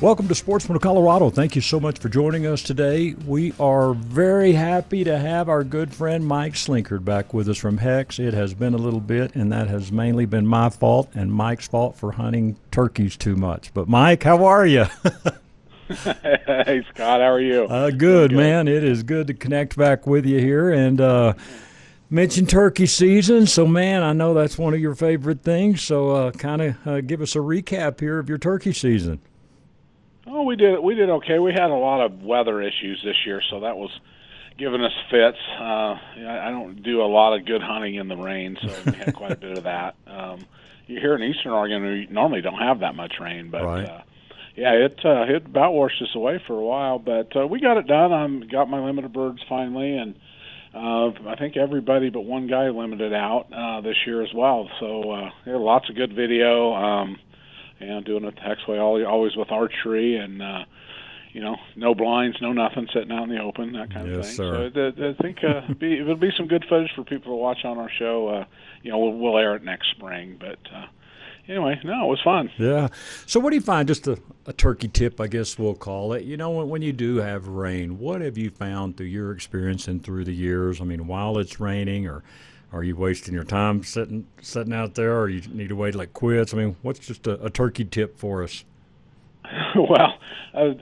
Welcome to Sportsman of Colorado. Thank you so much for joining us today. We are very happy to have our good friend Mike Slinkard back with us from HECS. It has been a little bit, and that has mainly been my fault and Mike's fault for hunting turkeys too much. But Mike, how are you? hey Scott, how are you? Uh, good, good, man. It is good to connect back with you here and uh, mention turkey season. So, man, I know that's one of your favorite things. So, uh, kind of uh, give us a recap here of your turkey season. Oh, we did we did okay. We had a lot of weather issues this year, so that was giving us fits. Uh, I don't do a lot of good hunting in the rain, so we had quite a bit of that. Um, here in Eastern Oregon, we normally don't have that much rain, but right. uh, yeah, it uh, it about washed us away for a while. But uh, we got it done. I got my limited birds finally, and uh, I think everybody but one guy limited out uh, this year as well. So uh, there lots of good video. Um, and doing it the HECS way, always with archery and uh, you know, no blinds, no nothing, sitting out in the open, that kind yes, of thing. Sir. So I, I think uh, be, it'll be some good footage for people to watch on our show. Uh, you know, we'll, we'll air it next spring, but. Uh, anyway, no, it was fun. Yeah. So, what do you find? Just a, a turkey tip, I guess we'll call it. You know, when, when, you do have rain, what have you found through your experience and through the years? I mean, while it's raining, or are you wasting your time sitting sitting out there, or you need to wait like quits? I mean, what's just a, a turkey tip for us? well, uh,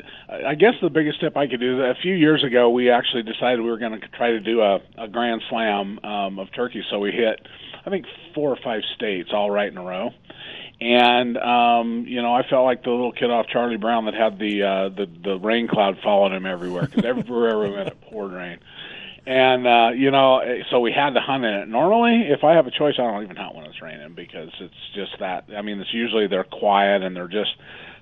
I guess the biggest tip I could do. A few years ago, we actually decided we were going to try to do a, a grand slam um, of turkey. So we hit, I think, four or five states all right in a row. And um, you know, I felt like the little kid off Charlie Brown that had the uh, the the rain cloud following him everywhere because everywhere we went it poured rain and uh, you know, so we had to hunt in it. Normally, if I have a choice, I don't even hunt when it's raining because it's just that. I mean, it's usually they're quiet and they're just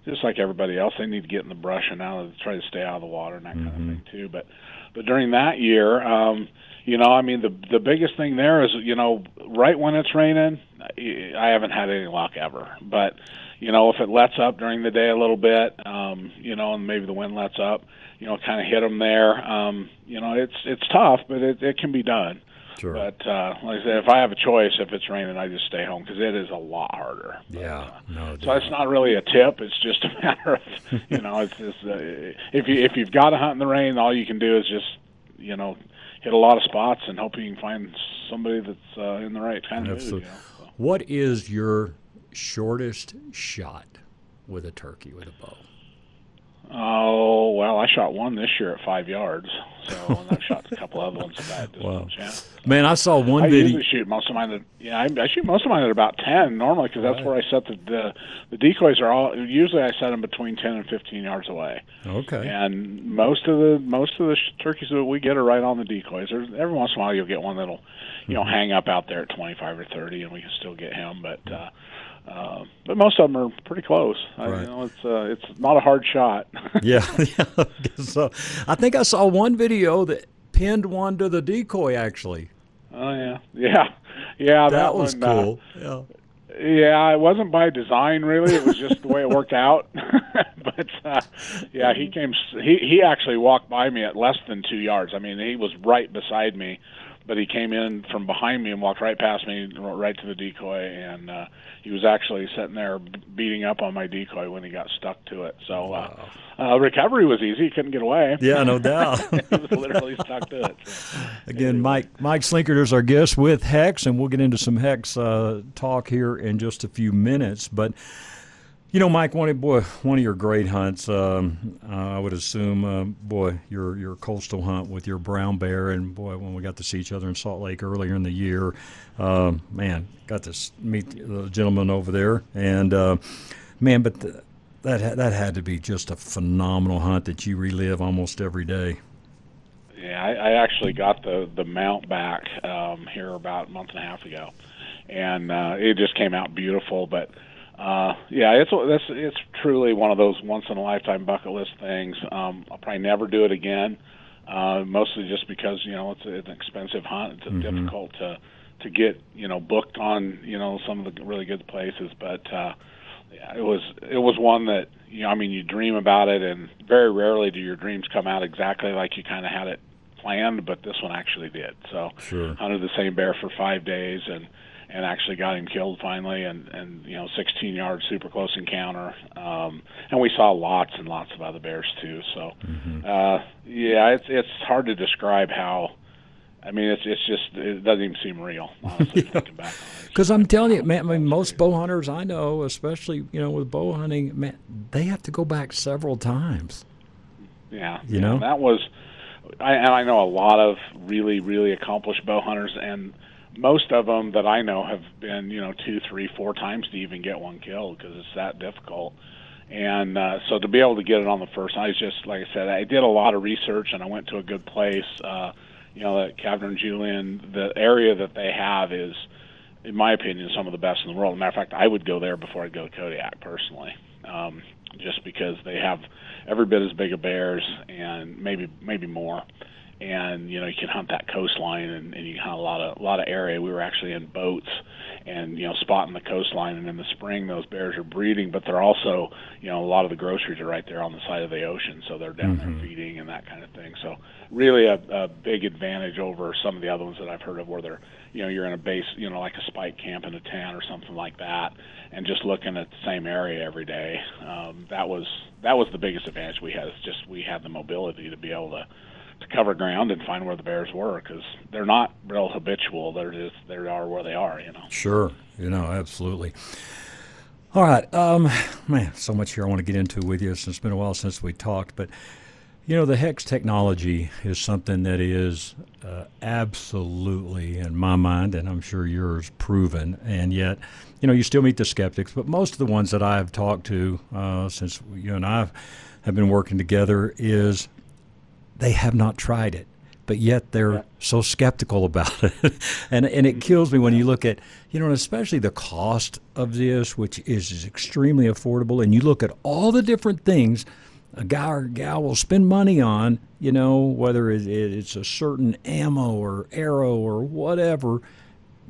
just like everybody else. They need to get in the brush and out of try to stay out of the water and that mm-hmm. kind of thing too. But but during that year, um, you know, I mean, the the biggest thing there is you know, right when it's raining, I haven't had any luck ever. But you know, if it lets up during the day a little bit, um, you know, and maybe the wind lets up you know, kind of hit them there. Um, you know, it's it's tough, but it, it can be done. Sure. But uh, like I said, if I have a choice, if it's raining, I just stay home because it is a lot harder. Yeah. But, uh, no. So it's not really a tip. It's just a matter of you know, it's just uh, if you if you've got to hunt in the rain, all you can do is just you know hit a lot of spots and hope you can find somebody that's uh, in the right kind of Absolutely. mood. You know, so. What is your shortest shot with a turkey with a bow? Oh well, I shot one this year at five yards. So and I've shot a couple other ones at that distance. Wow. Yeah. Man, I saw one I video. usually shoot most of mine. At, yeah, I, I shoot most of mine at about ten normally because that's Right. where I set the, the the decoys are all. Usually I set them between ten and fifteen yards away. Okay. And most of the most of the turkeys that we get are right on the decoys. There's every once in a while you'll get one that'll, you know, Mhm. hang up out there at 25 or 30, and we can still get him. But uh, uh, but most of them are pretty close. I, you know, it's uh, it's not a hard shot. yeah, yeah. I so I think I saw one video that pinned one to the decoy. Actually, Oh yeah, yeah, yeah. that, That, was one, uh, cool. yeah. Yeah, it wasn't by design really. It was just the way it worked out. but uh, yeah, he came. He he actually walked by me at less than two yards. I mean, he was right beside me, but he came in from behind me and walked right past me, right to the decoy, and uh, he was actually sitting there beating up on my decoy when he got stuck to it. So uh, uh, recovery was easy. He couldn't get away. Yeah, no doubt. he was literally stuck to it. So. Again, Mike Mike Slinkard is our guest with HECS, and we'll get into some HECS uh, talk here in just a few minutes. But you know, Mike, one of boy, one of your great hunts. Um, uh, I would assume, uh, boy, your your coastal hunt with your brown bear, and boy, when we got to see each other in Salt Lake earlier in the year, um, man, got to meet the gentleman over there, and uh, man, but. The, that that had to be just a phenomenal hunt that you relive almost every day. Yeah, I, I actually got the the mount back um, here about a month and a half ago, and uh, it just came out beautiful. But uh, yeah, it's that's it's truly one of those once in a lifetime bucket list things. Um, I'll probably never do it again. uh, mostly just because you know it's, a, it's an expensive hunt. It's mm-hmm. difficult to to get you know booked on you know some of the really good places, but uh, yeah, it was it was one that you know I mean you dream about it, and very rarely do your dreams come out exactly like you kind of had it planned, but this one actually did. So sure. hunted the same bear for five days and and actually got him killed finally and and you know 16 yard super close encounter um and we saw lots and lots of other bears too so mm-hmm. uh yeah it's it's hard to describe how I mean, it's it's just it doesn't even seem real. Honestly, yeah. thinking back Because I'm telling you, man, I mean, most bow hunters I know, especially you know with bow hunting, man, they have to go back several times. Yeah, you know that was, I, and I know a lot of really really accomplished bow hunters, and most of them that I know have been you know two, three, four times to even get one killed because it's that difficult. And uh, so to be able to get it on the first, I was just like I said, I did a lot of research and I went to a good place. Uh, you know, that Cavern and Julian, the area that they have is, in my opinion, some of the best in the world. Matter of fact, I would go there before I'd go to Kodiak personally, um, just because they have every bit as big of bears and maybe maybe more. And you know you can hunt that coastline and, and you can hunt a lot of a lot of area. We were actually in boats and you know spotting the coastline. And in the spring, those bears are breeding, but they're also you know a lot of the groceries are right there on the side of the ocean, so they're down mm-hmm. there feeding and that kind of thing. So really a, a big advantage over some of the other ones that I've heard of where they're you know you're in a base you know like a spike camp in a tent or something like that and just looking at the same area every day um, that was that was the biggest advantage we had is just we had the mobility to be able to to cover ground and find where the bears were because they're not real habitual. They're just they are where they are you know. Sure. You know absolutely. All right um, man so much here i want to get into with you. Since it's been a while since we talked but you know, the HECS technology is something that is uh, absolutely, in my mind, and I'm sure yours, proven. And yet, you know, you still meet the skeptics, but most of the ones that I've talked to uh, since you and I have been working together is they have not tried it, but yet they're yeah. so skeptical about it. and, and it mm-hmm. kills me when you look at, you know, especially the cost of this, which is extremely affordable, and you look at all the different things – a guy or gal will spend money on, you know, whether it's a certain ammo or arrow or whatever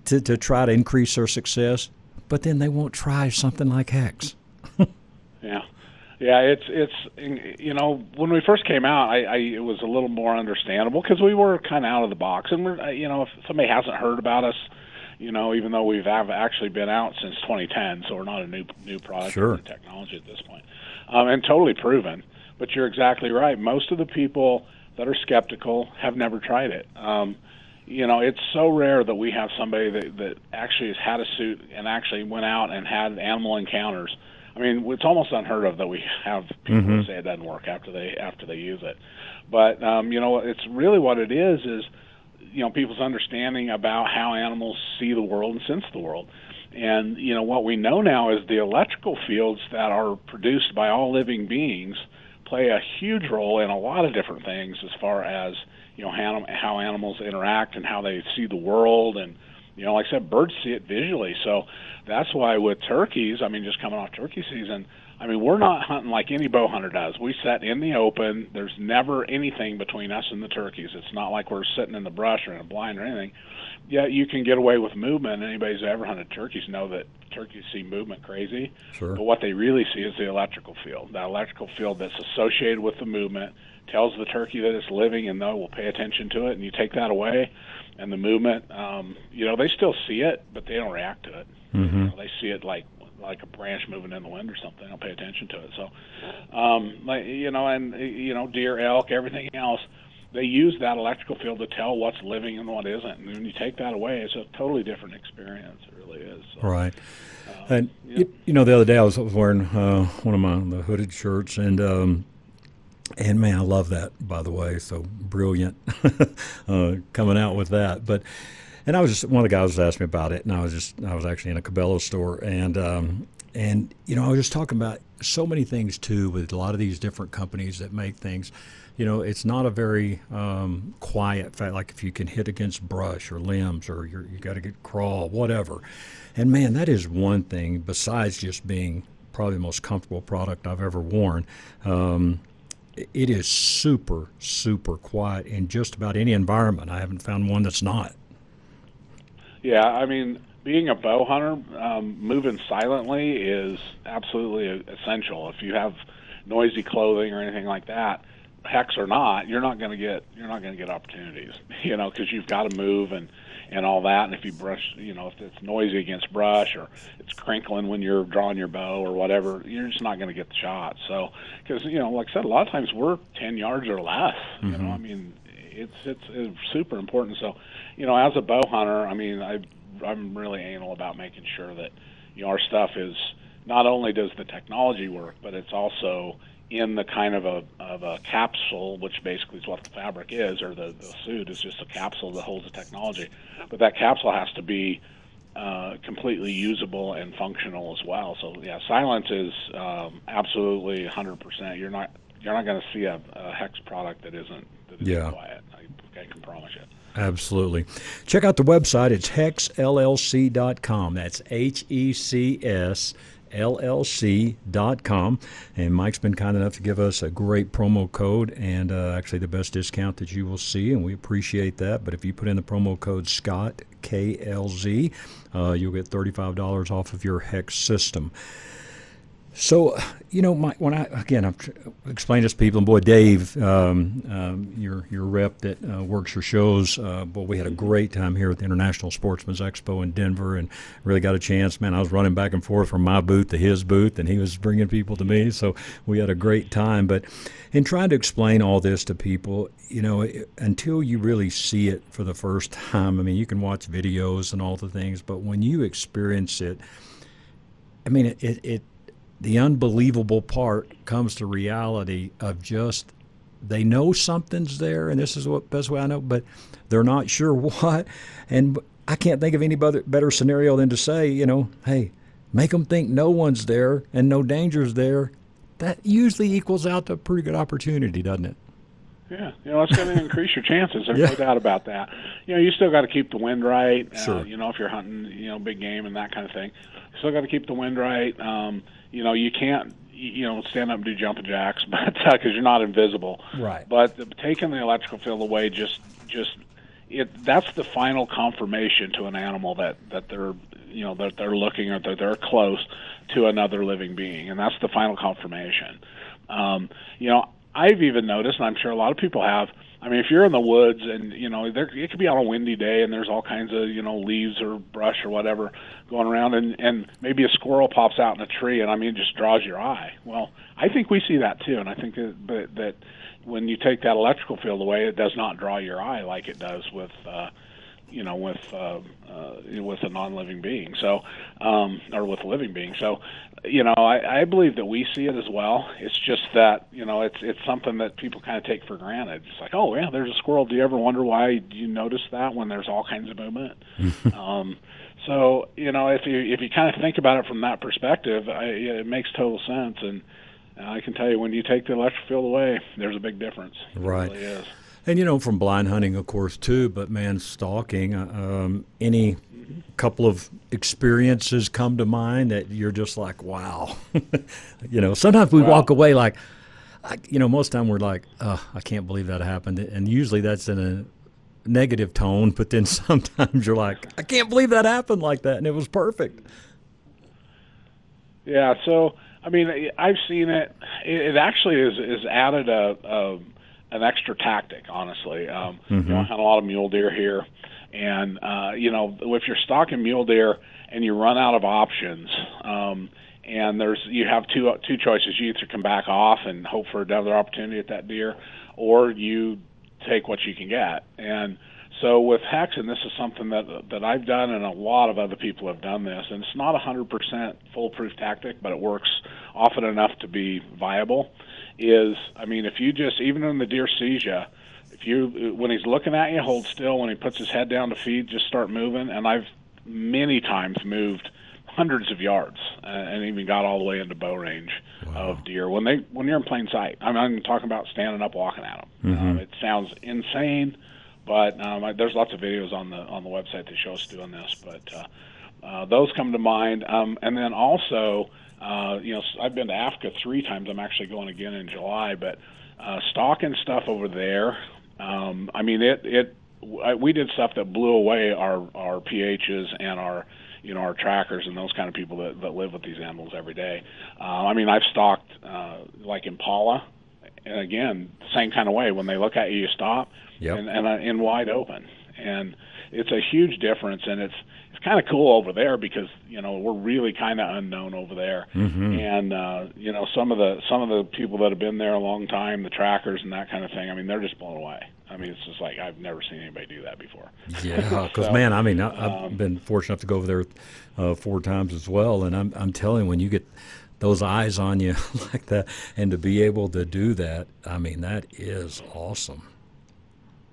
to, to try to increase their success, but then they won't try something like HECS. yeah. Yeah, it's it's you know when we first came out, I, I it was a little more understandable because we were kind of out of the box, and we're you know if somebody hasn't heard about us, you know even though we've have actually been out since 2010, so we're not a new new product sure. technology at this point, um, and totally proven. But you're exactly right. Most of the people that are skeptical have never tried it. Um, you know, it's so rare that we have somebody that, that actually has had a suit and actually went out and had animal encounters. I mean, it's almost unheard of that we have people mm-hmm. say it doesn't work after they after they use it. But um, you know, it's really what it is is you know people's understanding about how animals see the world and sense the world. And you know what we know now is the electrical fields that are produced by all living beings play a huge role in a lot of different things as far as you know how, how animals interact and how they see the world and you know like I said birds see it visually so that's why with turkeys I mean just coming off turkey season I mean we're not hunting like any bow hunter does we set in the open there's never anything between us and the turkeys it's not like we're sitting in the brush or in a blind or anything yeah, you can get away with movement. Anybody who's ever hunted turkeys know that turkeys see movement crazy. Sure. But what they really see is the electrical field. That electrical field that's associated with the movement tells the turkey that it's living and they will pay attention to it. And you take that away, and the movement, um, you know, they still see it, but they don't react to it. Mm-hmm. You know, they see it like like a branch moving in the wind or something. They don't pay attention to it. So, um, like you know, and you know, deer, elk, everything else they use that electrical field to tell what's living and what isn't. And when you take that away, it's a totally different experience. It really is. So, right. Uh, and yeah. you, you, know, the other day I was, wearing uh, one of my the hooded shirts, and um, and man, I love that. By the way, so brilliant uh, coming out with that. But and I was just one of the guys was asking me about it, and I was just I was actually in a Cabela's store, and um, and you know I was just talking about so many things too with a lot of these different companies that make things you know, it's not a very um, quiet fact. Like if you can hit against brush or limbs, or you you got to get crawl, whatever. And man, that is one thing besides just being probably the most comfortable product I've ever worn. Um, it is super, super quiet in just about any environment. I haven't found one that's not. Yeah, I mean, being a bow hunter, um, moving silently is absolutely essential. If you have noisy clothing or anything like that, HECS or not, you're not going to get you're not going to get opportunities. You know, because you've got to move and and all that. And if you brush, you know, if it's noisy against brush or it's crinkling when you're drawing your bow or whatever, you're just not going to get the shot. So, because you know, like I said, a lot of times we're ten yards or less. Mm-hmm. You know, I mean, it's, it's it's super important. So, you know, as a bow hunter, I mean, I I'm really anal about making sure that you know our stuff is not only does the technology work, but it's also in the kind of a of a capsule, which basically is what the fabric is, or the, the suit is just a capsule that holds the technology. But that capsule has to be uh, completely usable and functional as well. So yeah, silence is um, absolutely 100%. You're not you're not going to see a, a, HECS product that isn't that isn't yeah. quiet. I, I can promise you. Absolutely. Check out the website. It's hecsllc.com. That's H E C S llc.com. And Mike's been kind enough to give us a great promo code and uh, actually the best discount that you will see, and we appreciate that. But if you put in the promo code Scott, KLZ, uh, you'll get $35 off of your HECS system. So, you know, my, when I again I'm explaining this to people, and boy, Dave, um, um, your your rep that uh, works your shows, uh, boy, we had a great time here at the International Sportsman's Expo in Denver, and really got a chance. Man, I was running back and forth from my booth to his booth, and he was bringing people to me, so we had a great time. But in trying to explain all this to people, you know, it, until you really see it for the first time, I mean, you can watch videos and all the things, but when you experience it, I mean, it, it, it the unbelievable part comes to reality of just they know something's there, and this is what best way I know, but they're not sure what. And I can't think of any better, better scenario than to say, you know, hey, make them think no one's there and no danger's there. That usually equals out to a pretty good opportunity, doesn't it? Yeah, you know, it's going to increase your chances. There's yeah. no doubt about that. You know, you still got to keep the wind right. Uh, sure. Uh, you know, if you're hunting, you know, big game and that kind of thing, still got to keep the wind right. Um, you know, you can't you know stand up and do jumping jacks, but because uh, you're not invisible. Right. But the, taking the electrical field away just just it that's the final confirmation to an animal that that they're you know that they're looking or that they're close to another living being, and that's the final confirmation. Um, you know, I've even noticed, and I'm sure a lot of people have I mean, if you're in the woods and you know there, it could be on a windy day and there's all kinds of you know leaves or brush or whatever going around, and and maybe a squirrel pops out in a tree, and I mean, it just draws your eye. Well, I think we see that too, and I think that that, that when you take that electrical field away, it does not draw your eye like it does with. uh you know, with uh, uh, with a non-living being, so um, or with a living being. So, you know, I, I believe that we see it as well. It's just that you know, it's it's something that people kind of take for granted. It's like, oh yeah, there's a squirrel. Do you ever wonder why you notice that when there's all kinds of movement? um, so, you know, if you if you kind of think about it from that perspective, I, it makes total sense. And I can tell you, when you take the electric field away, there's a big difference. Right. Really is. And you know, from blind hunting, of course, too. But man, stalking. Uh, um, any couple of experiences come to mind that you're just like, wow. you know, sometimes we walk away like, I, you know, most time we're like, oh, I can't believe that happened, and usually that's in a negative tone. But then sometimes you're like, I can't believe that happened like that, and it was perfect. Yeah. So I mean, I've seen it. It, actually is is added a, a an extra tactic, honestly. Um, mm-hmm. You know, I hunt a lot of mule deer here, and uh, you know, if you're stalking mule deer and you run out of options, um, and there's you have two two choices: you either come back off and hope for another opportunity at that deer, or you take what you can get. And so with HECS, and this is something that that I've done, and a lot of other people have done this, and it's not a hundred percent foolproof tactic, but it works often enough to be viable is, I mean, if you just even when the deer sees you, if you when he's looking at you, hold still. When he puts his head down to feed, just start moving. And I've many times moved hundreds of yards uh, and even got all the way into bow range wow. of deer when they when you're in plain sight. I'm, I'm talking about standing up, walking at them. Mm-hmm. Um, it sounds insane, but um, I, there's lots of videos on the on the website that show us doing this. But uh, uh, those come to mind, um, and then also Uh, you know, I've been to Africa three times. I'm actually going again in July. But uh, stocking stuff over there, um, I mean, it it we did stuff that blew away our our PHs and our you know our trackers and those kind of people that, that live with these animals every day. Uh, I mean, I've stalked uh, like Impala, and again, same kind of way. When they look at you, you stop, yep. and and uh, in wide open, and it's a huge difference, and it's it's kind of cool over there because you know we're really kind of unknown over there, mm-hmm. and uh, you know some of the some of the people that have been there a long time, the trackers and that kind of thing. I mean, they're just blown away. I mean, it's just like I've never seen anybody do that before. Yeah, because so, man, I mean, I, have um, been fortunate enough to go over there uh, four times as well, and I'm I'm telling you, when you get those eyes on you like that, and to be able to do that, I mean, that is awesome.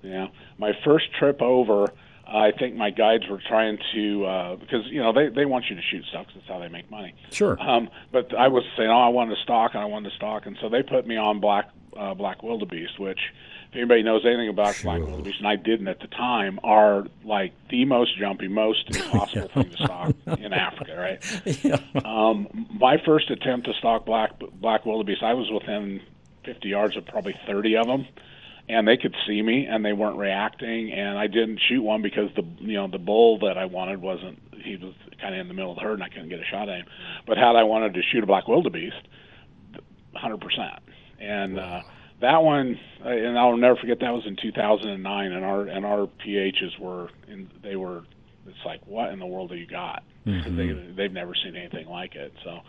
Yeah, my first trip over I think my guides were trying to uh, because you know they they want you to shoot stuff. because That's how they make money. Sure. Um, but I was saying, oh, I wanted to stalk and I wanted to stalk, and so they put me on black uh, black wildebeest, which if anybody knows anything about sure. black wildebeest, and I didn't at the time, are like the most jumpy, most impossible thing to stalk in Africa. Right. Yeah. Um, my first attempt to stalk black black wildebeest, I was within 50 yards of probably 30 of them and they could see me and they weren't reacting and I didn't shoot one because the you know the bull that I wanted wasn't he was kind of in the middle of the herd and I couldn't get a shot at him. But had I wanted to shoot a black wildebeest, 100%. And uh that one and I'll never forget that was in 2009 and our and our PHs were in they were it's like what in the world have you got? Mm-hmm. They they've never seen anything like it. So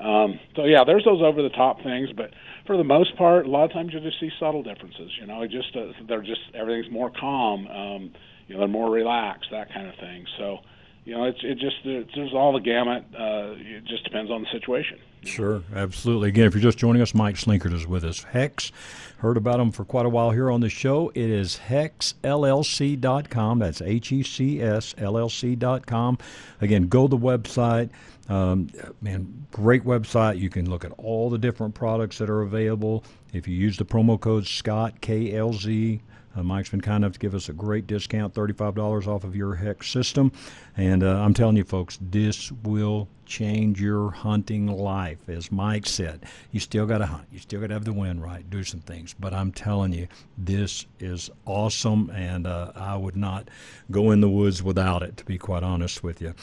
um, so yeah, there's those over the top things, but for the most part, a lot of times you just see subtle differences. You know, it just uh, they're just everything's more calm. Um, you know, they're more relaxed, that kind of thing. So, you know, it's it just it's, there's all the gamut. Uh, it just depends on the situation. Sure, absolutely. Again, if you're just joining us, Mike Slinkard is with us. HECS, heard about him for quite a while here on the show. It is hecsllc.com. That's H E C S L L C.com. Again, go to the website. Um, man, great website. You can look at all the different products that are available. If you use the promo code Scott KLZ, uh, Mike's been kind enough to give us a great discount, $35 off of your HECS system. And uh, I'm telling you, folks, this will change your hunting life. As Mike said, you still got to hunt. You still got to have the wind right, do some things. But I'm telling you, this is awesome, and uh, I would not go in the woods without it, to be quite honest with you.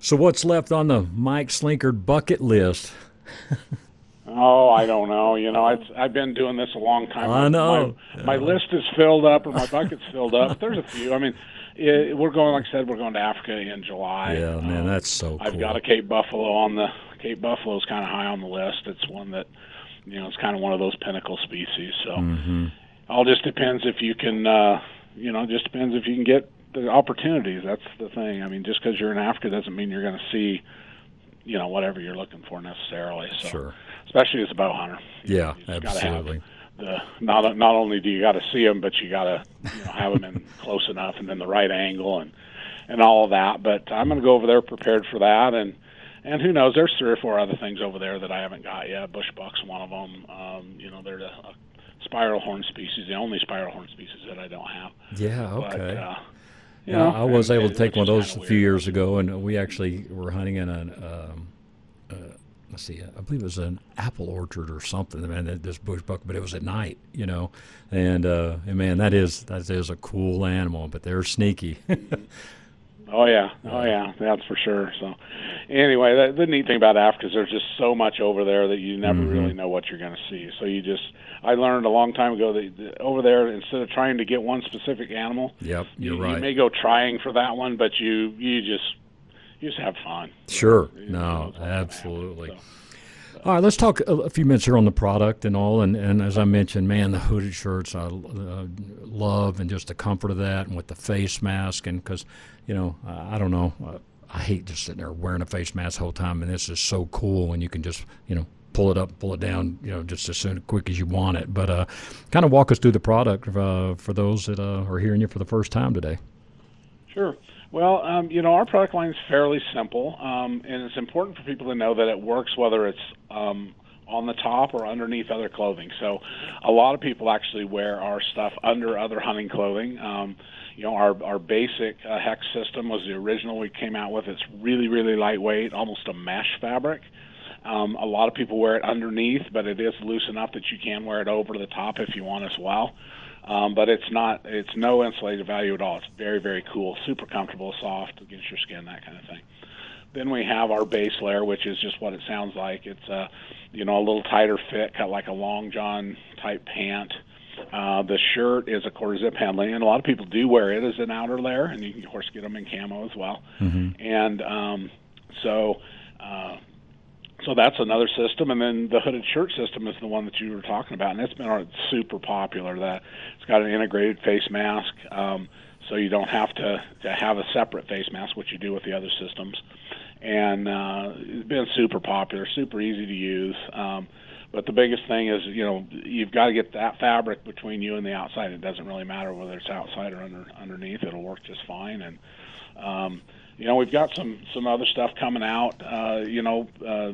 So, what's left on the Mike Slinkard bucket list? oh, I don't know. You know, I've I've been doing this a long time. I know. My, my list is filled up, or my bucket's filled up. There's a few. I mean, it, we're going. Like I said, we're going to Africa in July. Yeah, man, that's so. Cool. I've got a Cape Buffalo on the Cape Buffalo is kind of high on the list. It's one that, you know, it's kind of one of those pinnacle species. So, mm-hmm. all just depends if you can. uh you know, just depends if you can get the opportunities. That's the thing. I mean, just because you're in Africa doesn't mean you're going to see, you know, whatever you're looking for necessarily. So, sure. especially as a bow hunter. Yeah, you absolutely. The not not only do you got to see them, but you got to you know, have them in close enough and then the right angle and and all of that. But I'm going to go over there prepared for that and. And who knows? There's three or four other things over there that I haven't got yet. Bush buck's one of them. Um, you know, they're a, a spiral horn species, the only spiral horn species that I don't have. Yeah, okay. But, uh, you know, I was able to take one of those a few years ago, and we actually were hunting in an. Um, uh, let's see, I believe it was an apple orchard or something. Man, this bush buck, but it was at night, you know, and uh, and man, that is that is a cool animal, but they're sneaky. Oh yeah, oh yeah, that's for sure. So, anyway, the, the neat thing about Africa is there's just so much over there that you never mm-hmm. really know what you're going to see. So you just, I learned a long time ago that, that over there, instead of trying to get one specific animal, yep, you're you, right. You may go trying for that one, but you you just you just have fun. Sure, you no, absolutely. Happen, so. All right, let's talk a, a, few minutes here on the product and all. And, and as I mentioned, man, the hooded shirts I uh, love, and just the comfort of that, and with the face mask, and because you know, I, I don't know, uh, I hate just sitting there wearing a face mask the whole time, and this is so cool when you can just you know pull it up, pull it down, you know, just as soon quick as you want it. But uh, kind of walk us through the product uh, for those that uh, are hearing you for the first time today. Sure. Well, um, you know, our product line is fairly simple, um, and it's important for people to know that it works whether it's um, on the top or underneath other clothing. So, a lot of people actually wear our stuff under other hunting clothing. Um, you know, our our basic uh, HECS system was the original we came out with. It's really really lightweight, almost a mesh fabric. Um, a lot of people wear it underneath, but it is loose enough that you can wear it over the top if you want as well. Um, but it's not it's no insulated value at all. It's very very cool, super comfortable, soft against your skin, that kind of thing. Then we have our base layer, which is just what it sounds like. It's a you know a little tighter fit, kind of like a long john type pant. Uh, the shirt is a quarter zip handling, and a lot of people do wear it as an outer layer, and you can of course get them in camo as well. Mm-hmm. And um, so. Uh, so that's another system, and then the hooded shirt system is the one that you were talking about, and it's been super popular. That it's got an integrated face mask, um, so you don't have to to have a separate face mask, which you do with the other systems, and uh, it's been super popular, super easy to use. Um, but the biggest thing is, you know, you've got to get that fabric between you and the outside. It doesn't really matter whether it's outside or under underneath; it'll work just fine. And um, you know, we've got some some other stuff coming out. Uh, you know, uh,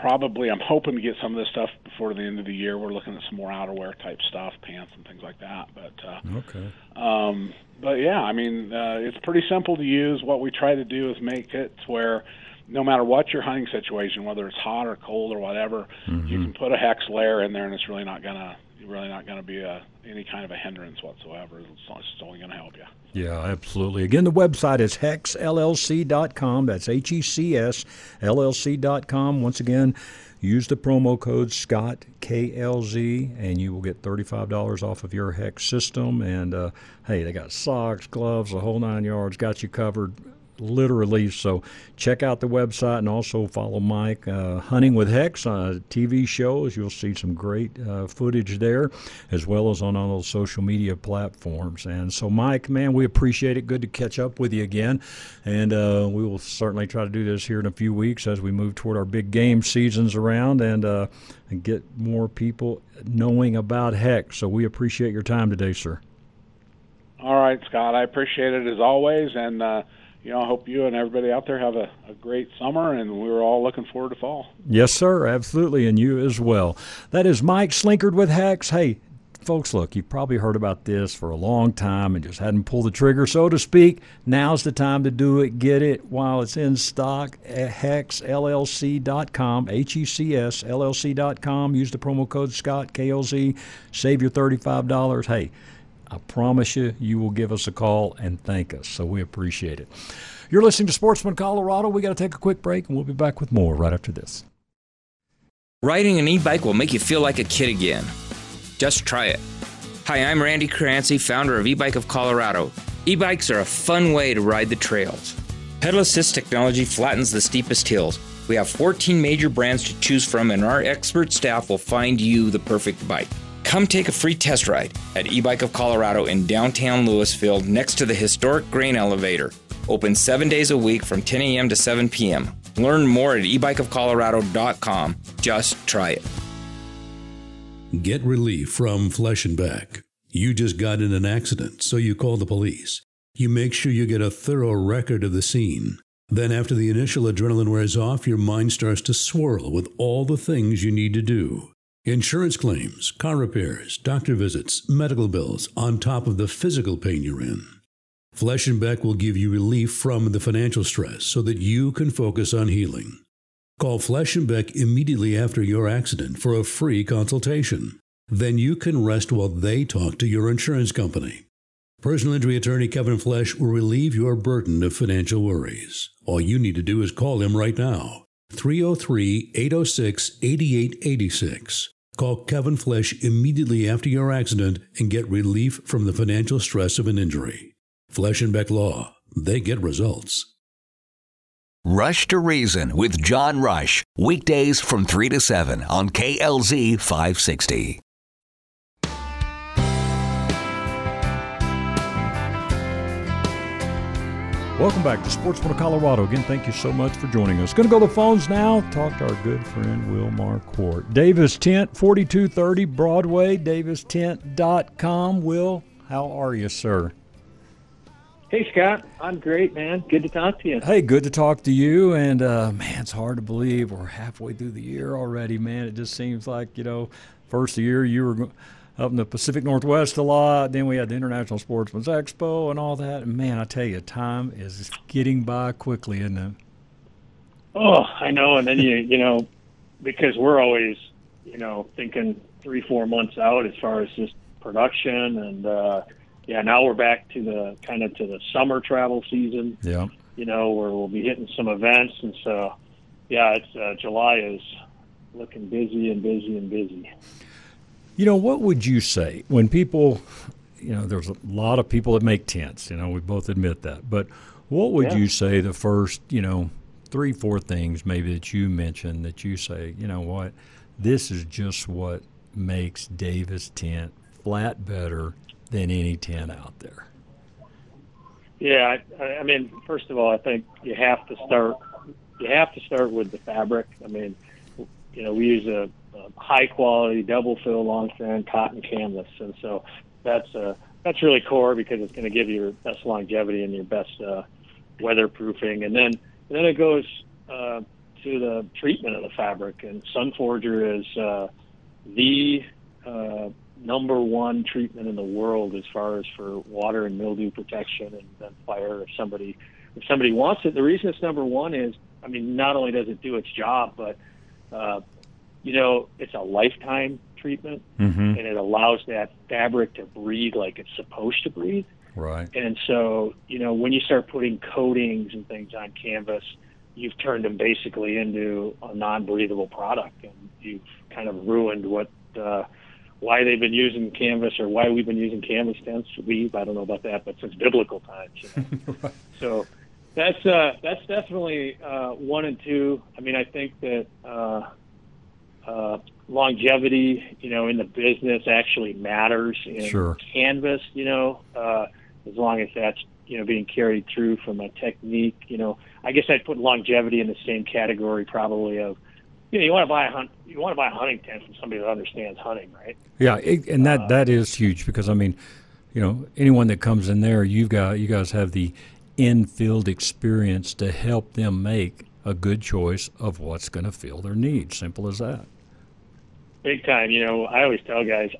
probably I'm hoping to get some of this stuff before the end of the year. We're looking at some more outerwear type stuff, pants and things like that. But uh, okay. Um, but yeah, I mean, uh, it's pretty simple to use. What we try to do is make it where no matter what your hunting situation, whether it's hot or cold or whatever, mm-hmm. you can put a HECS layer in there, and it's really not gonna really not going to be a, any kind of a hindrance whatsoever. It's, it's only going to help you. Yeah, absolutely. Again, the website is hecsllc.com. That's H E C S L L C.com. Once again, use the promo code Scott KLZ, and you will get $35 off of your HECS system. And uh, hey, they got socks, gloves, the whole nine yards, got you covered literally. So check out the website and also follow Mike uh, Hunting with HECS on TV shows. You'll see some great uh, footage there, as well as on all those social media platforms. And so, Mike, man, we appreciate it. Good to catch up with you again, and uh, we will certainly try to do this here in a few weeks as we move toward our big game seasons around and uh, and get more people knowing about HECS. So we appreciate your time today, sir. All right, Scott. I appreciate it as always, and uh, you know, I hope you and everybody out there have a, a great summer, and we're all looking forward to fall. Yes, sir, absolutely, and you as well. That is Mike Slinkard with HECS. Hey, folks, look, you've probably heard about this for a long time and just hadn't pulled the trigger, so to speak. Now's the time to do it. Get it while it's in stock at hecsllc.com, H E C S L L C.com. Use the promo code Scott, KLZ. Save your $35. Hey, I promise you, you will give us a call and thank us. So we appreciate it. You're listening to Sportsman Colorado. We got to take a quick break, and we'll be back with more right after this. Riding an e-bike will make you feel like a kid again. Just try it. Hi, I'm Randy Crancy, founder of E-Bike of Colorado. E-bikes are a fun way to ride the trails. Pedal assist technology flattens the steepest hills. We have 14 major brands to choose from, and our expert staff will find you the perfect bike. Come take a free test ride at eBike of Colorado in downtown Louisville next to the historic grain elevator. Open seven days a week from 10 a.m. to 7 p.m. Learn more at ebikeofcolorado.com. Just try it. Get relief from Flesh and Beck. You just got in an accident, so you call the police. You make sure you get a thorough record of the scene. Then, after the initial adrenaline wears off, your mind starts to swirl with all the things you need to do. Insurance claims, car repairs, doctor visits, medical bills, on top of the physical pain you're in. Flesh and Beck will give you relief from the financial stress so that you can focus on healing. Call Flesh and Beck immediately after your accident for a free consultation. Then you can rest while they talk to your insurance company. Personal injury attorney Kevin Flesh will relieve your burden of financial worries. All you need to do is call him right now. 303 806 8886. Call Kevin Flesh immediately after your accident and get relief from the financial stress of an injury. Flesh and Beck Law, they get results. Rush to Reason with John Rush, weekdays from 3 to 7 on KLZ 560. Welcome back to Sportsman of Colorado. Again, thank you so much for joining us. Going to go to the phones now. Talk to our good friend Will Marquardt. Davis Tent, 4230 Broadway, davistent.com. Will, how are you, sir? Hey, Scott. I'm great, man. Good to talk to you. Hey, good to talk to you. And, uh, man, it's hard to believe we're halfway through the year already, man. It just seems like, you know, first year you were up in the Pacific Northwest a lot. Then we had the International Sportsman's Expo and all that. And man, I tell you, time is getting by quickly, isn't it? Oh, I know. And then you, you know, because we're always, you know, thinking three, four months out as far as just production and uh, yeah. Now we're back to the kind of to the summer travel season. Yeah. You know, where we'll be hitting some events, and so yeah, it's uh, July is looking busy and busy and busy. You know, what would you say when people, you know, there's a lot of people that make tents, you know, we both admit that. But what would Yeah. you say the first, you know, three, four things maybe that you mentioned that you say, you know what, this is just what makes Davis tent flat better than any tent out there? Yeah, I, I mean, first of all, I think you have to start. You have to start with the fabric. I mean, you know, we use a, a high quality double fill long strand cotton canvas, and so that's uh, that's really core because it's going to give you your best longevity and your best uh, weatherproofing. And then and then it goes uh, to the treatment of the fabric. And Sunforger is uh, the uh, number one treatment in the world as far as for water and mildew protection and then fire if somebody if somebody wants it. The reason it's number one is I mean not only does it do its job, but uh, you know it's a lifetime treatment Mm-hmm. and it allows that fabric to breathe like it's supposed to breathe. Right. And so, you know, when you start putting coatings and things on canvas, you've turned them basically into a non-breathable product, and you've kind of ruined what uh, why they've been using canvas or why we've been using canvas since We've I don't know about that, but since biblical times. You know? So that's uh, that's definitely uh, one and two. I mean, I think that uh, uh, longevity, you know, in the business actually matters in Sure. canvas. You know, uh, as long as that's you know being carried through from a technique. You know, I guess I'd put longevity in the same category probably of. You know, you want to buy a hunt. You want to buy a hunting tent from somebody that understands hunting, right? Yeah, it, and that that is huge because I mean, you know, anyone that comes in there, you've got you guys have the in-field experience to help them make a good choice of what's going to fill their needs. Simple as that. Big time. You know, I always tell guys,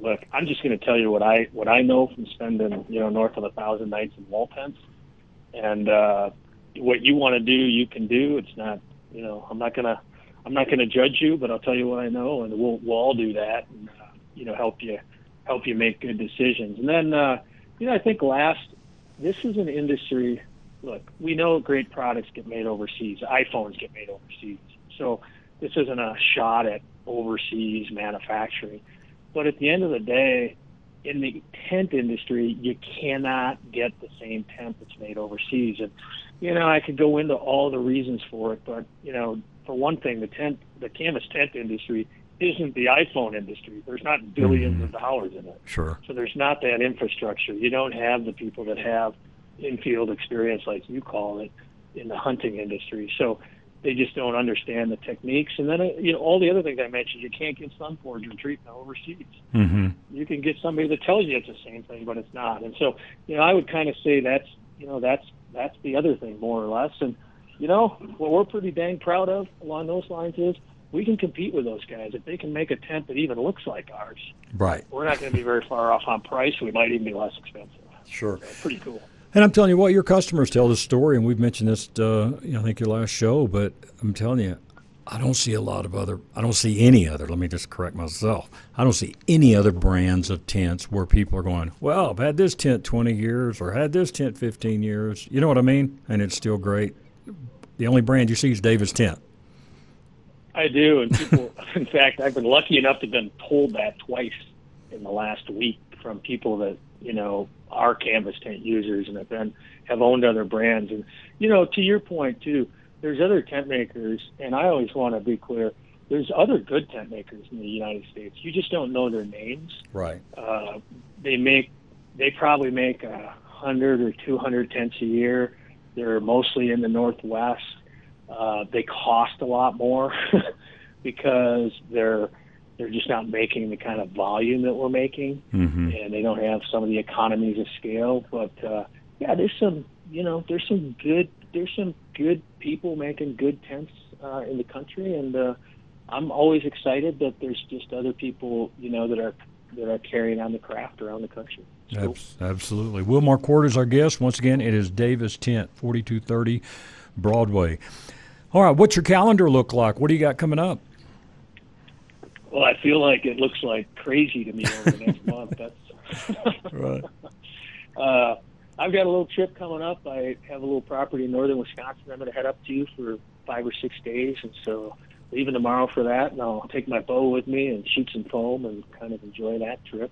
look, I'm just going to tell you what I what I know from spending you know north of a thousand nights in wall tents, and uh, what you want to do, you can do. It's not, you know, I'm not gonna I'm not gonna judge you, but I'll tell you what I know, and we'll we'll all do that, and uh, you know, help you help you make good decisions. And then, uh, you know, I think last, this is an industry. Look, we know great products get made overseas. iPhones get made overseas, so this isn't a shot at overseas manufacturing. But at the end of the day, in the tent industry, you cannot get the same tent that's made overseas. And you know, I could go into all the reasons for it, but you know, for one thing, the tent, the canvas tent industry isn't the iPhone industry. There's not 1000000000s mm-hmm. of dollars in it. Sure. So there's not that infrastructure. You don't have the people that have in-field experience, like you call it, in the hunting industry. So they just don't understand the techniques. And then, uh, you know, all the other things I mentioned, you can't get Sunforger treatment overseas. Mm-hmm. You can get somebody that tells you it's the same thing, but it's not. And so, you know, I would kind of say that's, you know, that's that's the other thing more or less. And you know, what we're pretty dang proud of along those lines is we can compete with those guys if they can make a tent that even looks like ours. Right. We're not going to be very far off on price. We might even be less expensive. Sure. Pretty cool. And I'm telling you what, your customers tell this story, and we've mentioned this, uh, I think your last show. But I'm telling you, I don't see a lot of other. I don't see any other. Let me just correct myself. I don't see any other brands of tents where people are going. Well, I've had this tent 20 years, or had this tent 15 years. You know what I mean? And it's still great. The only brand you see is Davis Tent. I do, and people. in fact, I've been lucky enough to have been told that twice in the last week from people that you know are canvas tent users and have been have owned other brands. And you know, to your point too, there's other tent makers, and I always want to be clear. There's other good tent makers in the United States. You just don't know their names. Right. Uh, they make, they probably make a hundred or two hundred tents a year. They're mostly in the Northwest. Uh, they cost a lot more because they're they're just not making the kind of volume that we're making, Mm-hmm. and they don't have some of the economies of scale. But uh, yeah, there's some you know there's some good there's some good people making good tents uh, in the country, and uh, I'm always excited that there's just other people you know that are that are carrying on the craft around the country. Cool. Abs- absolutely. Will Marquardt is our guest. Once again, it is Davis Tent, 4230 Broadway. All right, what's your calendar look like? What do you got coming up? Well, I feel like it looks like crazy to me over the next month. That's right. Uh, I've got a little trip coming up. I have a little property in northern Wisconsin I'm going to head up to for five or six days, and so leaving tomorrow for that, and I'll take my bow with me and shoot some foam and kind of enjoy that trip.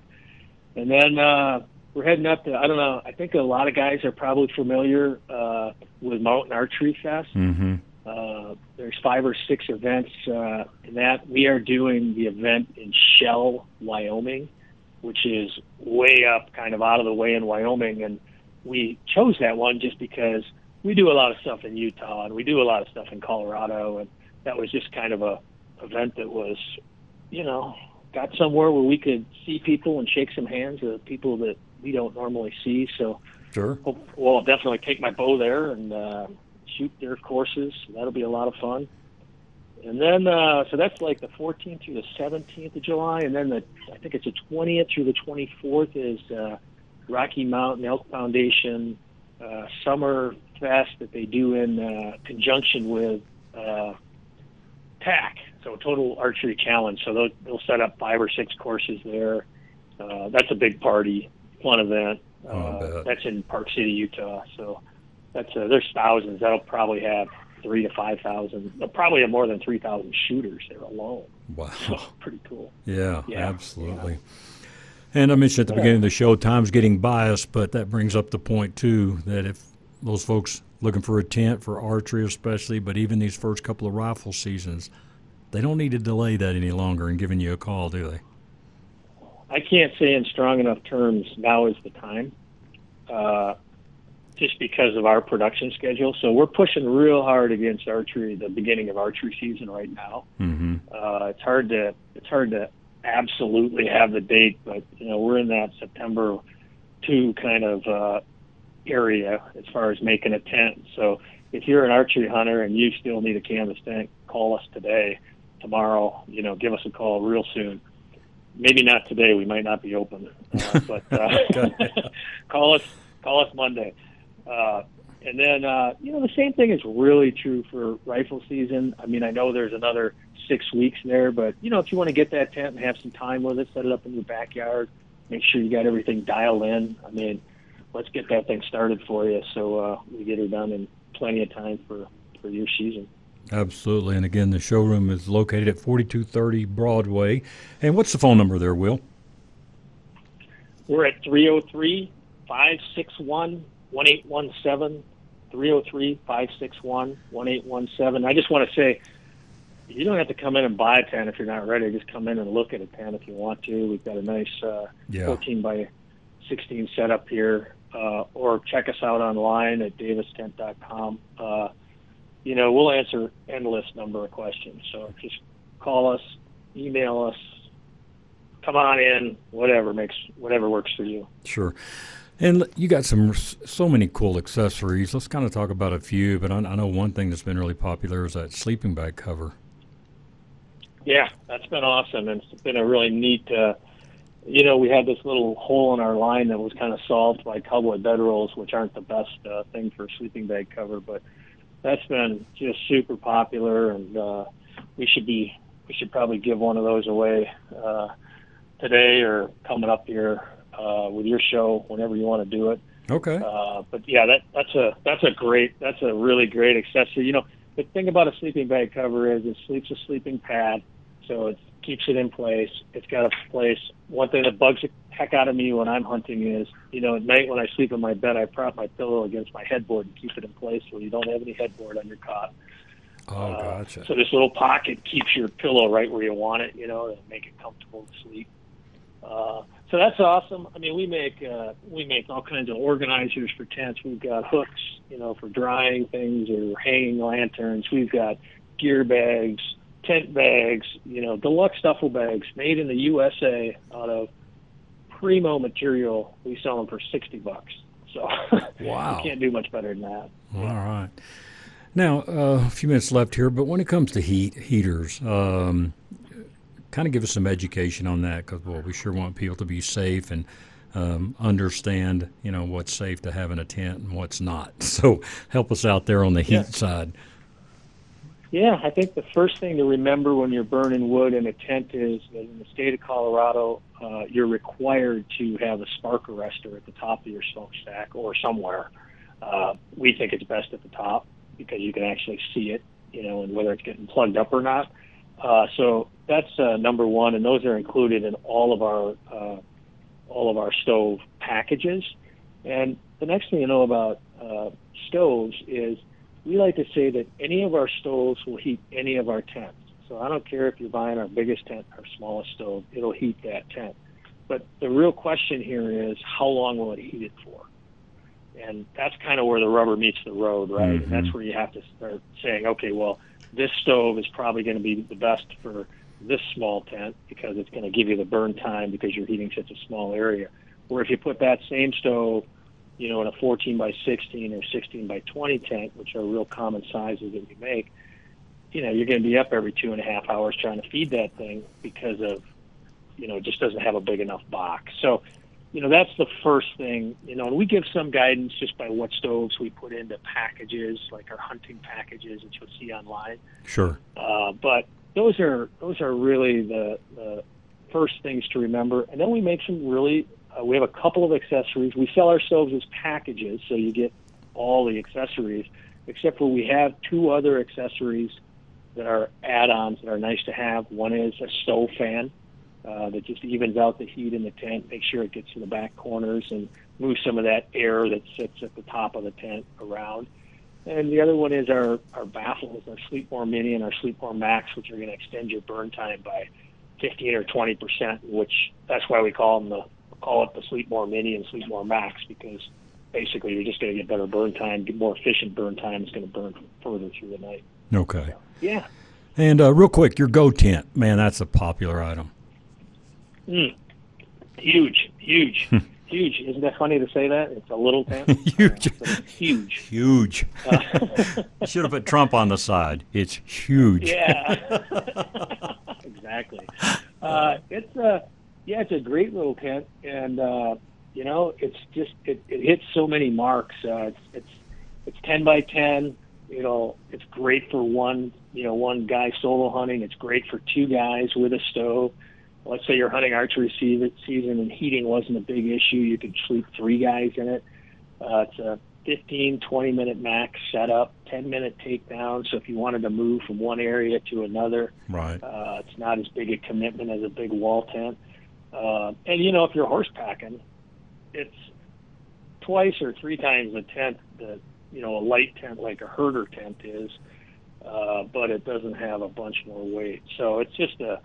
And then uh, we're heading up to I don't know. I think a lot of guys are probably familiar uh, with Mountain Archery Fest. Mm-hmm. Uh, there's five or six events uh, in that. We are doing the event in Shell, Wyoming, which is way up, kind of out of the way in Wyoming, and we chose that one just because we do a lot of stuff in Utah and we do a lot of stuff in Colorado, and that was just kind of a event that was, you know, got somewhere where we could see people and shake some hands of people that we don't normally see. So, sure, hope, well, I'll definitely take my bow there and uh, shoot their courses. That'll be a lot of fun. And then, uh, so that's like the 14th through the 17th of July, and then the I think it's the 20th through the 24th is uh, Rocky Mountain Elk Foundation uh, summer fest that they do in uh, conjunction with uh, TAC, so Total Archery Challenge. So they'll, they'll set up five or six courses there. Uh, that's a big party, fun event. Oh, Uh, that's in Park City, Utah. So that's uh, there's thousands. That'll probably have three to five thousand. uh, Probably have more than three thousand shooters there alone. Wow. So pretty cool. Yeah, Yeah, absolutely. And I mentioned at the beginning of the show, time's getting biased, but that brings up the point too that if those folks looking for a tent for archery, especially, but even these first couple of rifle seasons, they don't need to delay that any longer and giving you a call, do they? I can't say in strong enough terms now is the time, uh, just because of our production schedule. So we're pushing real hard against archery, the beginning of archery season right now. Mm-hmm. Uh, it's hard to it's hard to absolutely have the date, but you know we're in that September two kind of uh, area as far as making a tent. So if you're an archery hunter and you still need a canvas tent, call us today, tomorrow. You know, give us a call real soon. Maybe not today. We might not be open, uh, but uh, call us call us Monday. Uh, and then, uh, you know, the same thing is really true for rifle season. I mean, I know there's another six weeks there, but, you know, if you want to get that tent and have some time with it, set it up in your backyard, make sure you got everything dialed in. I mean, let's get that thing started for you so uh, we get it done in plenty of time for, for your season. Absolutely. And again, the showroom is located at 4230 Broadway. And what's the phone number there, Will? We're at 303 561 1817. 303 561 1817. I just want to say, you don't have to come in and buy a tent if you're not ready. Just come in and look at a tent if you want to. We've got a nice uh, Yeah. 14 by 16 setup here. Uh, or check us out online at davistent.com. Uh, you know, we'll answer endless number of questions. So just call us, email us, come on in, whatever makes whatever works for you. Sure. And you got some so many cool accessories. Let's kind of talk about a few. But I, I know one thing that's been really popular is that sleeping bag cover. Yeah, that's been awesome, and it's been a really neat. Uh, you know, we had this little hole in our line that was kind of solved by cowboy bedrolls, which aren't the best uh, thing for a sleeping bag cover, but that's been just super popular, and uh, we should be we should probably give one of those away uh, today or coming up here uh, with your show whenever you want to do it. Okay. Uh, but yeah, that that's a that's a great that's a really great accessory. You know, the thing about a sleeping bag cover is it sleeps a sleeping pad, so it keeps it in place. It's got a place. One thing that bugs the heck out of me when I'm hunting is, you know, at night when I sleep in my bed, I prop my pillow against my headboard and keep it in place so you don't have any headboard on your cot. Oh, Uh, gotcha. So this little pocket keeps your pillow right where you want it, you know, to make it comfortable to sleep. Uh, so that's awesome. I mean, we make uh, we make all kinds of organizers for tents. We've got hooks, you know, for drying things or hanging lanterns. We've got gear bags, tent bags, you know, deluxe duffel bags made in the USA out of primo material. We sell them for sixty bucks. So Wow. you can't do much better than that. All right. Now, uh, a few minutes left here, but when it comes to heat heaters, um, kind of give us some education on that because, well, we sure want people to be safe and um, understand, you know, what's safe to have in a tent and what's not. So help us out there on the heat Yeah. side. Yeah, I think the first thing to remember when you're burning wood in a tent is that in the state of Colorado, uh, you're required to have a spark arrestor at the top of your smokestack or somewhere. Uh, we think it's best at the top because you can actually see it, you know, and whether it's getting plugged up or not. Uh, so that's uh, number one, and those are included in all of our uh, all of our stove packages. And the next thing you know about uh, stoves is we like to say that any of our stoves will heat any of our tents. So I don't care if you're buying our biggest tent or smallest stove, it'll heat that tent. But the real question here is how long will it heat it for? And that's kind of where the rubber meets the road, right? Mm-hmm. And that's where you have to start saying, okay, well, this stove is probably going to be the best for this small tent because it's going to give you the burn time because you're heating such a small area. Where if you put that same stove you know, in a 14 by 16 or 16 by 20 tent, which are real common sizes that we make, you know, you're going to be up every two and a half hours trying to feed that thing because of, you know, it just doesn't have a big enough box. So, you know, that's the first thing, you know, and we give some guidance just by what stoves we put into packages, like our hunting packages that you'll see online. Sure. Uh, but those are, those are really the, the first things to remember. And then we make some really uh, we have a couple of accessories. We sell ourselves as packages, so you get all the accessories, except for we have two other accessories that are add-ons that are nice to have. One is a stove fan uh, that just evens out the heat in the tent, make sure it gets to the back corners and moves some of that air that sits at the top of the tent around. And the other one is our, our baffles, our Sleepmore Mini and our Sleepmore Max, which are going to extend your burn time by 15 or 20 percent, which that's why we call them the call it the Sleepmore Mini and Sleepmore Max because basically you're just going to get better burn time, get more efficient burn time. It's going to burn further through the night. Okay. So, yeah. And uh, real quick, your Go tent, man, that's a popular item. Mm. Huge, huge, huge. Isn't that funny to say that? It's a little tent. huge. Uh, huge. Huge. Uh, Should have put Trump on the side. It's huge. Yeah. exactly. Uh, it's a. Uh, yeah, it's a great little tent, and uh, you know, it's just it, it hits so many marks. Uh, it's it's it's ten by ten. You know, it's great for one you know one guy solo hunting. It's great for two guys with a stove. Let's say you're hunting archery season and heating wasn't a big issue. You could sleep three guys in it. Uh, it's a 15, 20 minute max setup, 10 minute takedown. So if you wanted to move from one area to another, right, uh, it's not as big a commitment as a big wall tent. Uh, and you know, if you're horse packing, it's twice or three times the tent that you know a light tent like a herder tent is, uh, but it doesn't have a bunch more weight. So it's just a,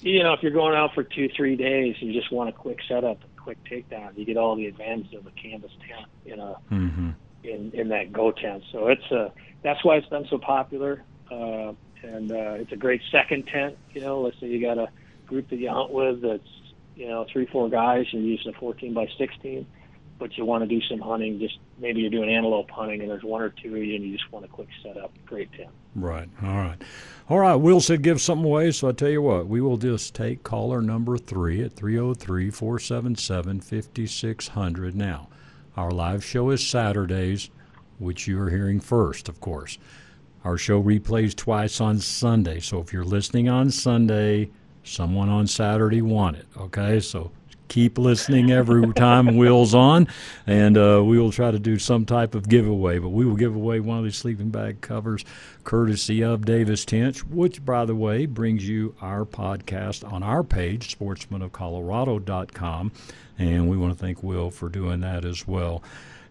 you know, if you're going out for two three days, you just want a quick setup, a quick takedown. You get all the advantages of a canvas tent in a mm-hmm. in in that go tent. So it's a that's why it's been so popular. Uh, and uh, it's a great second tent. You know, let's say you got a group that you hunt with that's you know, three, four guys, and you're using a 14 by 16, but you want to do some hunting, just maybe you're doing antelope hunting and there's one or two and you just want a quick setup. Great tip. Right. All right. All right. Will said give something away, so I tell you what, we will just take caller number three at 303 477 5600 now. Our live show is Saturdays, which you are hearing first, of course. Our show replays twice on Sunday, so if you're listening on Sunday, someone on Saturday won it. Okay, so keep listening every time Will's on, and uh, we will try to do some type of giveaway. But we will give away one of these sleeping bag covers, courtesy of Davis Tents, which, by the way, brings you our podcast on our page, sportsmanofcolorado.com. And we want to thank Will for doing that as well.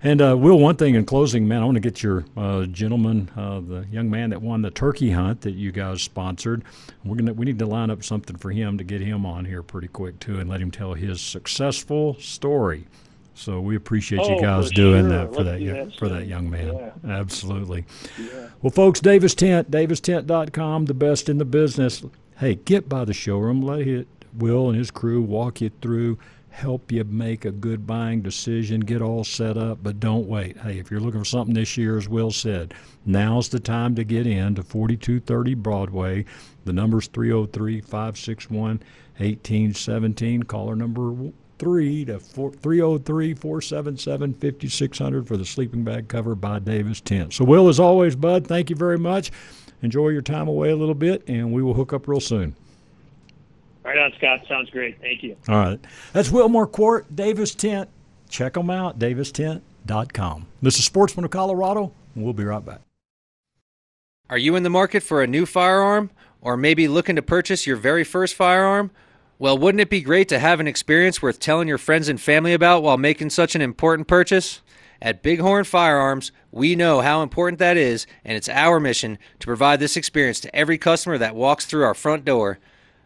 And uh, Will, one thing in closing, man, I want to get your uh, gentleman, uh, the young man that won the turkey hunt that you guys sponsored. We're gonna we need to line up something for him to get him on here pretty quick too, and let him tell his successful story. So we appreciate oh, you guys doing sure. that for Let's that, that for that young man. Yeah. Absolutely. Yeah. Well, folks, Davis Tent, davistent.com, the best in the business. Hey, get by the showroom. Let it, Will and his crew walk you through help you make a good buying decision, get all set up, but don't wait. Hey, if you're looking for something this year, as Will said, now's the time to get in to 4230 Broadway. The number's 303 561 1817. Caller number three to 303 477 5600 for the sleeping bag cover by Davis Tent. So, Will, as always, Bud, thank you very much. enjoy your time away a little bit, and we will hook up real soon. Right on, Scott. Sounds great. Thank you. All right. That's Wilmore Court, Davis Tent. Check them out, davistent.com. This is Sportsman of Colorado, and we'll be right back. Are you in the market for a new firearm or maybe looking to purchase your very first firearm? Well, wouldn't it be great to have an experience worth telling your friends and family about while making such an important purchase? At Bighorn Firearms, we know how important that is, and it's our mission to provide this experience to every customer that walks through our front door.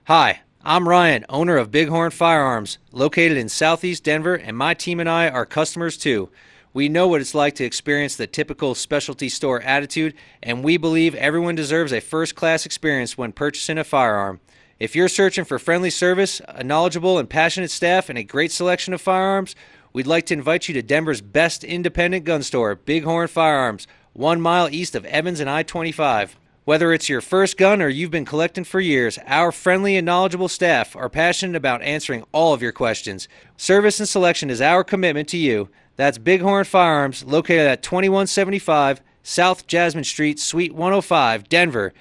Hi, I'm Ryan, owner of Bighorn Firearms, located in southeast Denver, and my team and I are customers too. We know what it's like to experience the typical specialty store attitude, and we believe everyone deserves a first class experience when purchasing a firearm. If you're searching for friendly service, a knowledgeable and passionate staff, and a great selection of firearms, we'd like to invite you to Denver's best independent gun store, Bighorn Firearms, one mile east of Evans and I 25. Whether it's your first gun or you've been collecting for years, our friendly and knowledgeable staff are passionate about answering all of your questions. Service and selection is our commitment to you. That's Bighorn Firearms, located at 2175 South Jasmine Street, Suite 105, Denver.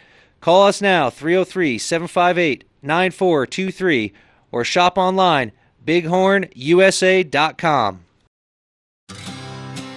Call us now, 303 758 9423, or shop online, bighornusa.com.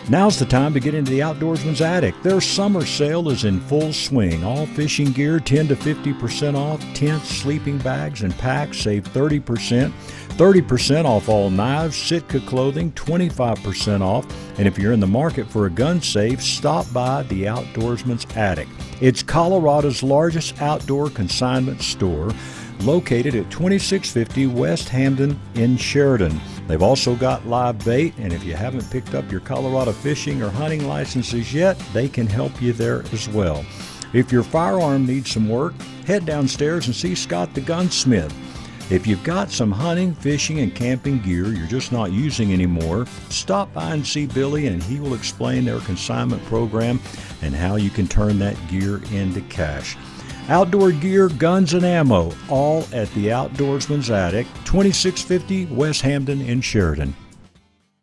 Now's the time to get into the Outdoorsman's Attic. Their summer sale is in full swing. All fishing gear 10 to 50% off. Tents, sleeping bags, and packs save 30%. 30% off all knives, Sitka clothing, 25% off. And if you're in the market for a gun safe, stop by the Outdoorsman's Attic. It's Colorado's largest outdoor consignment store located at 2650 West Hampden in Sheridan. They've also got live bait, and if you haven't picked up your Colorado fishing or hunting licenses yet, they can help you there as well. If your firearm needs some work, head downstairs and see Scott the gunsmith. If you've got some hunting, fishing, and camping gear you're just not using anymore, stop by and see Billy and he will explain their consignment program and how you can turn that gear into cash. Outdoor gear, guns, and ammo, all at the Outdoorsman's Attic, 2650 West Hampden in Sheridan.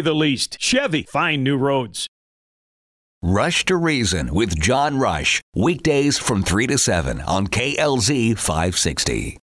the least. Chevy, find new roads. Rush to Reason with John Rush. Weekdays from 3 to 7 on KLZ 560.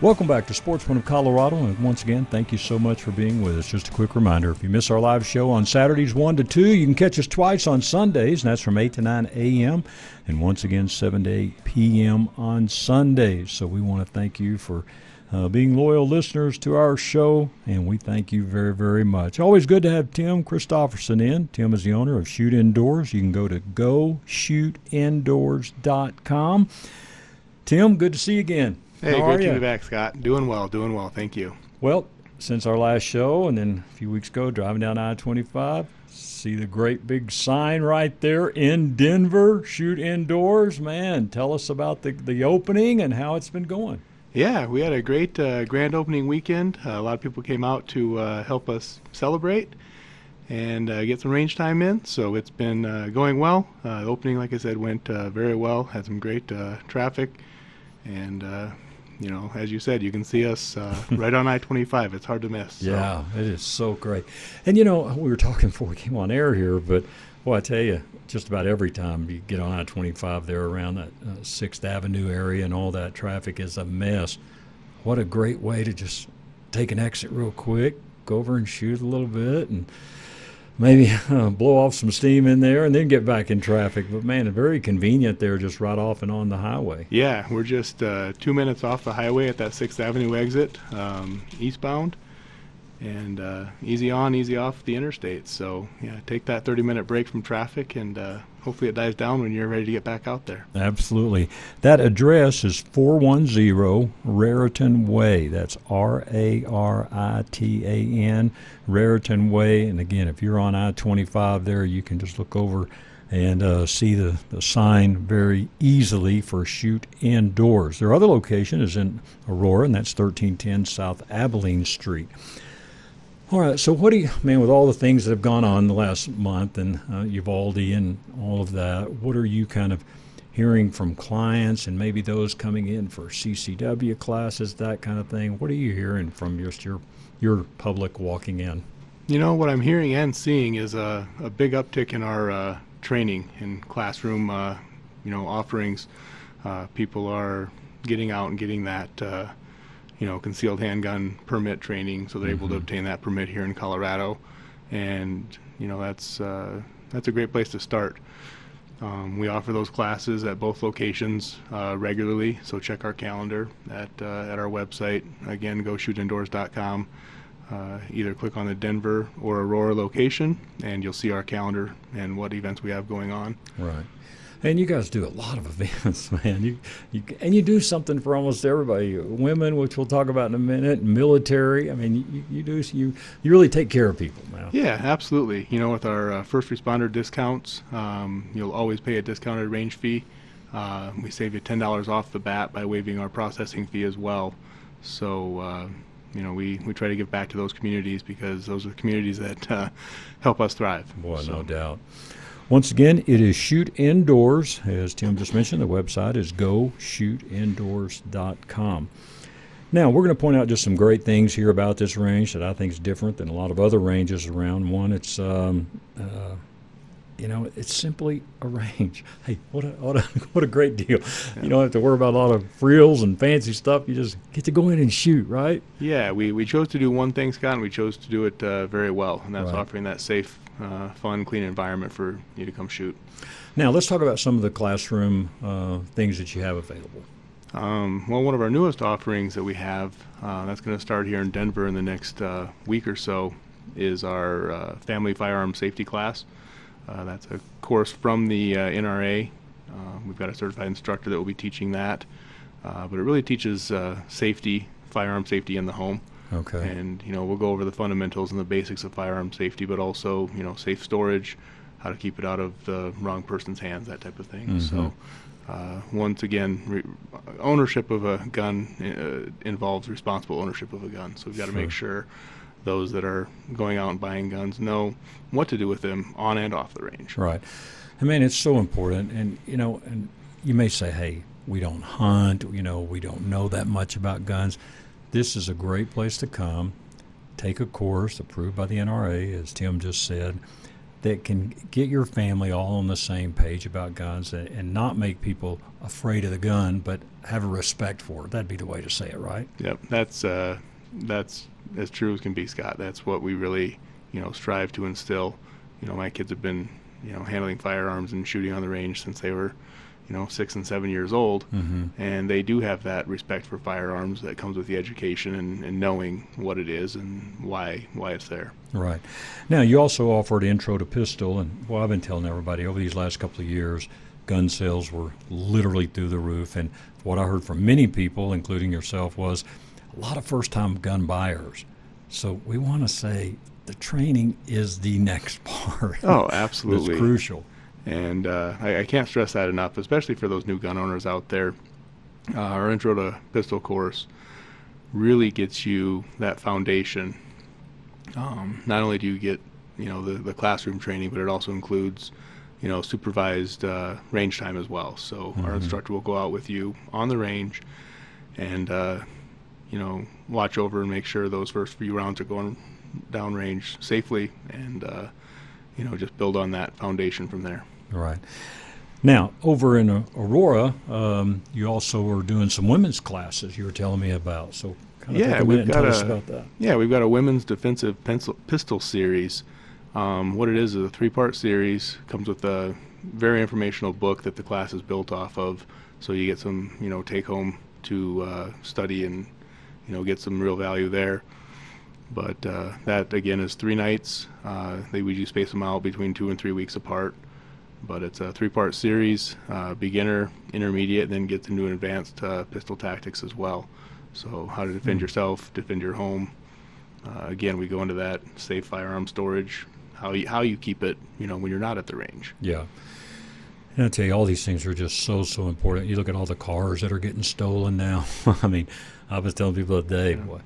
Welcome back to Sportsman of Colorado, and once again, thank you so much for being with us. Just a quick reminder if you miss our live show on Saturdays 1 to 2, you can catch us twice on Sundays, and that's from 8 to 9 a.m., and once again, 7 to 8 p.m. on Sundays. So we want to thank you for uh, being loyal listeners to our show, and we thank you very, very much. Always good to have Tim Christofferson in. Tim is the owner of Shoot Indoors. You can go to goshootindoors.com. Tim, good to see you again. Hey, How great to be back, Scott. Doing well, doing well. Thank you. Well, since our last show, and then a few weeks ago, driving down I 25, see the great big sign right there in Denver shoot indoors. Man, tell us about the, the opening and how it's been going. Yeah, we had a great uh, grand opening weekend. Uh, a lot of people came out to uh, help us celebrate and uh, get some range time in. So it's been uh, going well. Uh, the opening, like I said, went uh, very well. Had some great uh, traffic, and uh, you know, as you said, you can see us uh, right on I-25. It's hard to miss. So. Yeah, it is so great. And you know, we were talking before we came on air here, but well, I tell you, just about every time you get on I 25 there around that uh, 6th Avenue area and all that traffic is a mess. What a great way to just take an exit real quick, go over and shoot a little bit, and maybe uh, blow off some steam in there and then get back in traffic. But man, it's very convenient there, just right off and on the highway. Yeah, we're just uh, two minutes off the highway at that Sixth Avenue exit, um, eastbound, and uh, easy on, easy off the interstate. So yeah, take that 30-minute break from traffic, and uh, hopefully it dies down when you're ready to get back out there. Absolutely. That address is 410 Raritan Way. That's R A R I T A N, Raritan Way. And again, if you're on I 25 there, you can just look over and uh, see the, the sign very easily for Shoot Indoors. Their other location is in Aurora, and that's 1310 South Abilene Street. All right, so what do you, man, with all the things that have gone on the last month and uh, Uvalde and all of that, what are you kind of hearing from clients and maybe those coming in for CCW classes, that kind of thing? What are you hearing from just your, your public walking in? You know, what I'm hearing and seeing is a, a big uptick in our uh, training and classroom, uh, you know, offerings. Uh, people are getting out and getting that uh, you know, concealed handgun permit training, so they're mm-hmm. able to mm-hmm. obtain that permit here in Colorado, and you know that's uh, that's a great place to start. Um, we offer those classes at both locations uh, regularly, so check our calendar at uh, at our website. Again, go shootindoors.com. Uh, either click on the Denver or Aurora location, and you'll see our calendar and what events we have going on. Right. And you guys do a lot of events, man. You, you and you do something for almost everybody. Women, which we'll talk about in a minute, military. I mean, you, you do you you really take care of people, man. Yeah, absolutely. You know, with our uh, first responder discounts, um, you'll always pay a discounted range fee. Uh, we save you ten dollars off the bat by waiving our processing fee as well. So. Uh, you know, we, we try to give back to those communities because those are the communities that uh, help us thrive. Boy, so. no doubt. Once again, it is Shoot Indoors. As Tim just mentioned, the website is goshootindoors.com. Now, we're going to point out just some great things here about this range that I think is different than a lot of other ranges around. One, it's, um, uh, you know, it's simply a range. Hey, what a, what a, what a great deal. Yeah. You don't have to worry about a lot of frills and fancy stuff. You just get to go in and shoot, right? Yeah, we, we chose to do one thing, Scott, and we chose to do it uh, very well, and that's right. offering that safe uh, fun, clean environment for you to come shoot. Now, let's talk about some of the classroom uh, things that you have available. Um, well, one of our newest offerings that we have uh, that's going to start here in Denver in the next uh, week or so is our uh, family firearm safety class. Uh, that's a course from the NRA. we've got a certified instructor that will be teaching that, but it really teaches safety, firearm safety in the home. Okay. And you know we'll go over the fundamentals and the basics of firearm safety, but also you know safe storage, how to keep it out of the wrong person's hands, that type of thing. Mm-hmm. So. Uh, once again, re- ownership of a gun uh, involves responsible ownership of a gun. So we've got to sure. make sure those that are going out and buying guns know what to do with them on and off the range. Right. I mean, it's so important. And, you know, and you may say, hey, we don't hunt, you know, we don't know that much about guns this is a great place to come, take a course approved by the NRA, as Tim just said, that can get your family all on the same page about guns and, and not make people afraid of the gun, but have a respect for it. That'd be the way to say it, right? Yep, that's uh, that's as true as can be, Scott. That's what we really, you know, strive to instill. You know, my kids have been, you know, handling firearms and shooting on the range since they were you know six and seven years old, mm-hmm. and they do have that respect for firearms that comes with the education and, and, knowing what it is and why why it's there. Right. Now you also offered intro to pistol, and well, I've been telling everybody over these last couple of years, gun sales were literally through the roof, and what I heard from many people, including yourself, was a lot of first-time gun buyers. So we want to say the training is the next part. Oh, absolutely. It's crucial. And uh, I, I, can't stress that enough, especially for those new gun owners out there. Uh, our intro to pistol course really gets you that foundation. Um, not only do you get, you know, the, the classroom training, but it also includes, you know, supervised uh, range time as well. So mm-hmm. our instructor will go out with you on the range and, uh, you know, watch over and make sure those first few rounds are going down range safely and, uh, you know, just build on that foundation from there. Right. Now, over in Aurora, um, you also are doing some women's classes you were telling me about. So, kind of yeah, we've got a, Yeah, we've got a women's defensive pencil, pistol series. Um, what it is is a three-part series. Comes with a very informational book that the class is built off of. So you get some, you know, take home to uh, study and, you know, get some real value there. But uh, that again is three nights. Uh, they usually space them out between two and three weeks apart. But it's a three-part series: uh, beginner, intermediate, then gets into advanced uh, pistol tactics as well. So how to defend Hmm. yourself, defend your home. Uh, again, we go into that safe firearm storage, how you, how you keep it, you know, when you're not at the range. Yeah. And I tell you, all these things are just so, so important. You look at all the cars that are getting stolen now. I mean, I was telling people the other day, boy,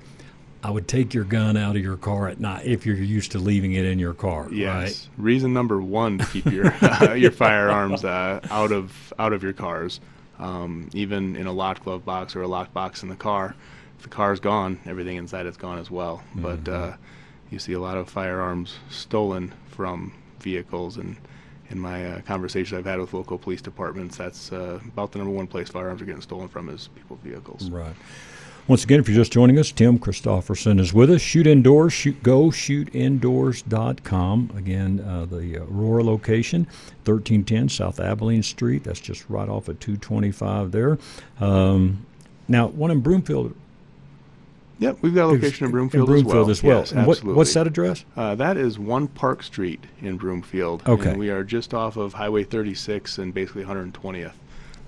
I would take your gun out of your car at night if you're used to leaving it in your car, Yes. right? Reason number one to keep your your firearms uh, out of out of your cars, um, even in a locked glove box or a locked box in the car. If the car's gone, everything inside is gone as well. But uh, you see a lot of firearms stolen from vehicles, and in my uh, conversations I've had with local police departments, that's uh, about the number one place firearms are getting stolen from is people's vehicles. Right. Once again, if you're just joining us, Tim Christofferson is with us. Shoot Indoors, shoot, go shootindoors.com. Again, uh, the Aurora location, 1310 South Abilene Street. That's just right off of 225 there. Um, now, one in Broomfield. Yep, we've got a location in Broomfield, Broomfield as well. as well. Yes, what- absolutely. what's that address? Uh, that is One Park Street in Broomfield. Okay. And we are just off of Highway 36 and basically 120th,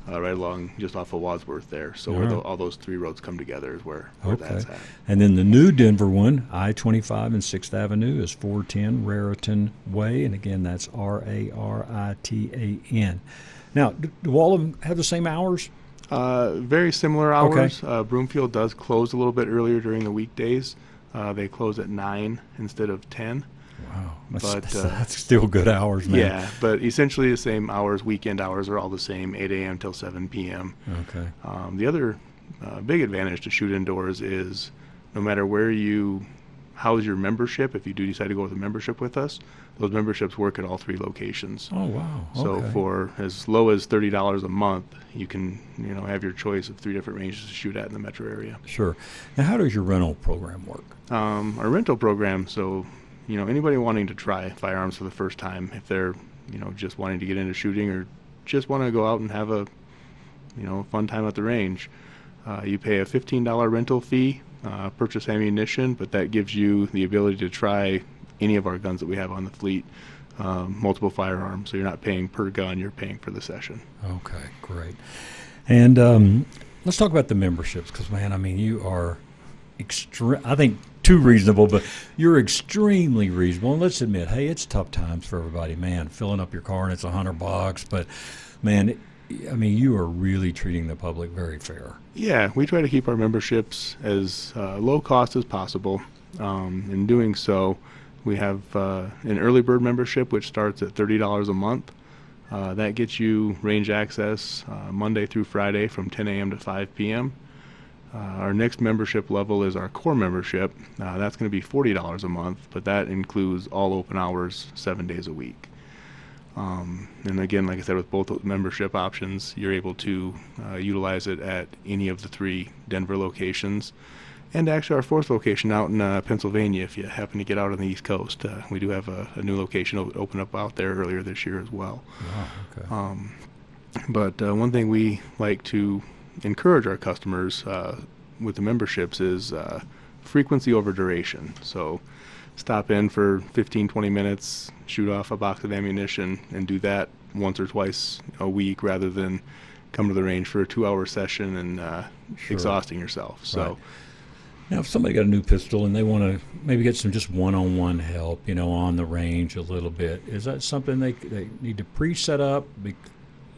uh, right along just off of Wadsworth there. So where All tho- right. all those three roads come together is where, where Okay. that's at. And then the new Denver one, I 25 and 6th Avenue, is 410 Raritan Way. And again, that's R A R I T A N. Now, do, do all of them have the same hours? Uh, very similar Okay. hours. Uh, Broomfield does close a little bit earlier during the weekdays. Uh, they close at 9 instead of 10. Wow. That's, But, that's, uh, that's still good hours, man. Yeah, but essentially the same hours. Weekend hours are all the same, 8 a.m. till 7 p.m. Okay. Um, the other uh, big advantage to shoot indoors is no matter where you house your membership, if you do decide to go with a membership with us, those memberships work at all three locations. Oh, wow. So Okay. for as low as thirty dollars a month, you can you know have your choice of three different ranges to shoot at in the metro area. Sure. Now, how does your rental program work? Um, our rental program, so you know anybody wanting to try firearms for the first time, if they're you know just wanting to get into shooting or just want to go out and have a you know fun time at the range, uh, you pay a fifteen dollar rental fee, uh, purchase ammunition, but that gives you the ability to try any of our guns that we have on the fleet, um, multiple firearms. So you're not paying per gun; you're paying for the session. Okay, great. And um, let's talk about the memberships because, man, I mean, you are extreme. I think too reasonable, but you're extremely reasonable. And let's admit, hey, it's tough times for everybody, man. Filling up your car and it's a hundred bucks, but man, I mean, you are really treating the public very fair. Yeah, we try to keep our memberships as uh, low cost as possible. Um, in doing so, we have uh, an early bird membership which starts at thirty dollars a month. Uh, that gets you range access uh, Monday through Friday from 10 a.m. to 5 p.m. Uh, our next membership level is our core membership. Uh, that's going to be $40 a month, but that includes all open hours seven days a week. Um, and again, like I said, with both membership options, you're able to uh, utilize it at any of the three Denver locations. And actually, our fourth location out in uh, Pennsylvania, if you happen to get out on the East Coast, uh, we do have a, a new location open up out there earlier this year as well. Wow. Okay. Um, but uh, one thing we like to encourage our customers uh, with the memberships is uh, frequency over duration. So stop in for 15, 20 minutes, shoot off a box of ammunition, and do that once or twice a week rather than come to the range for a two hour session and uh, Sure. exhausting yourself. So. Right. Now, if somebody got a new pistol and they want to maybe get some just one-on-one help, you know, on the range a little bit, is that something they they need to pre-set up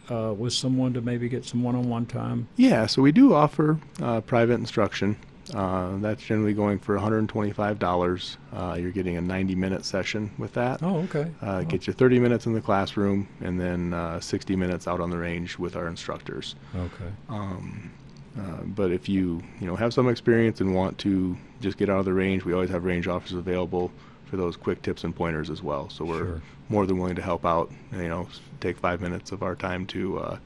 uh, with someone to maybe get some one-on-one time? Yeah, so we do offer uh, private instruction. Uh, that's generally going for $125. Uh, you're getting a 90 minute session with that. Oh, okay. Uh, Get you 30 minutes in the classroom and then uh, 60 minutes out on the range with our instructors. Okay. Um, uh, but if you you know have some experience and want to just get out of the range, we always have range officers available for those quick tips and pointers as well. So we're Sure. more than willing to help out. You know, take five minutes of our time to uh,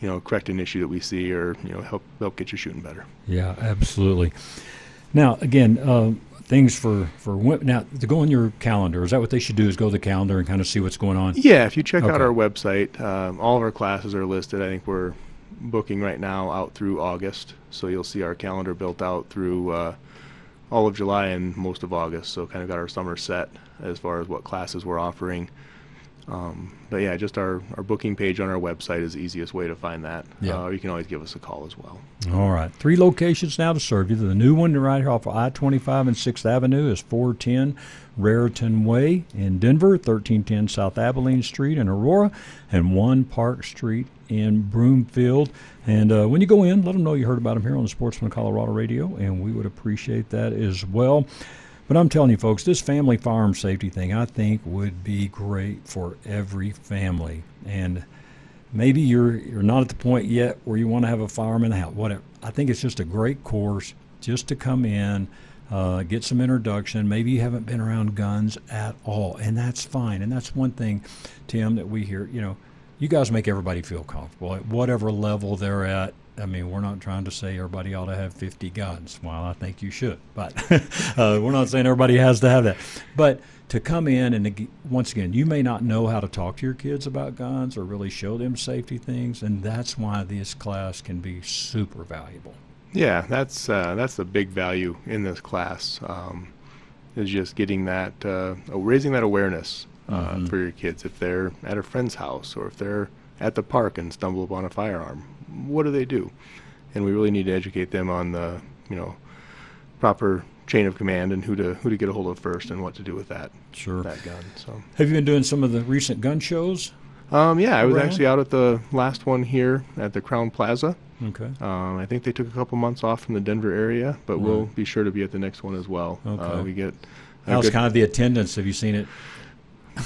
you know correct an issue that we see or you know help help get you shooting better. Yeah, absolutely. Now, again, uh, things for for women. Now, to go on your calendar, is that what they should do? Is go to the calendar and kind of see what's going on? Yeah, if you check out our website, um, all of our classes are listed. I think we're booking right now out through August, so you'll see our calendar built out through uh, all of July and most of August. So kind of got our summer set as far as what classes we're offering. Um, but yeah, just our, our booking page on our website is the easiest way to find that. Yeah. Uh, you can always give us a call as well. All right. Three locations now to serve you. The new one right here off of I 25 and 6th Avenue is 410 Raritan Way in Denver, 1310 South Abilene Street in Aurora, and 1 Park Street in Broomfield. And uh, when you go in, let them know you heard about them here on the Sportsman Colorado Radio, and we would appreciate that as well. But I'm telling you, folks, this family firearm safety thing I think would be great for every family. And maybe you're you're not at the point yet where you want to have a firearm in the house. Whatever. I think it's just a great course just to come in, uh, get some introduction. Maybe you haven't been around guns at all, and that's fine. And that's one thing, Tim, that we hear. You know, you guys make everybody feel comfortable at whatever level they're at. I mean, we're not trying to say everybody ought to have 50 guns. Well, I think you should, but uh, we're not saying everybody has to have that. But to come in and to, once again, you may not know how to talk to your kids about guns or really show them safety things, and that's why this class can be super valuable. Yeah, that's uh, that's the big value in this class. Um, is just getting that, uh, raising that awareness uh, Mhm. for your kids. If they're at a friend's house or if they're at the park and stumble upon a firearm, what do they do? And we really need to educate them on the, you know, proper chain of command and who to who to get a hold of first and what to do with that Sure. that gun. So. Have you been doing some of the recent gun shows? Um, yeah, I was Around? actually out at the last one here at the Crowne Plaza. Okay. Um, I think they took a couple months off from the Denver area, but we'll be sure to be at the next one as well. Okay. Uh, we get How's kind of the attendance? Have you seen it?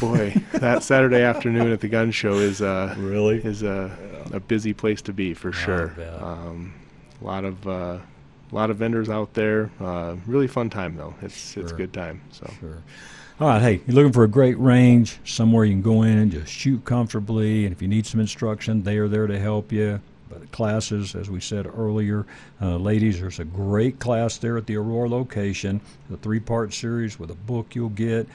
Boy that Saturday afternoon at the gun show is uh, really is a, a busy place to be for sure. bet. Um, a lot of uh, a lot of vendors out there. Uh, really fun time though. It's it's a good time. So. Sure. All right, hey, you're looking for a great range, somewhere you can go in and just shoot comfortably, and if you need some instruction, they are there to help you. But classes, as we said earlier, uh, ladies, there's a great class there at the Aurora location, the three-part series with a book you'll get.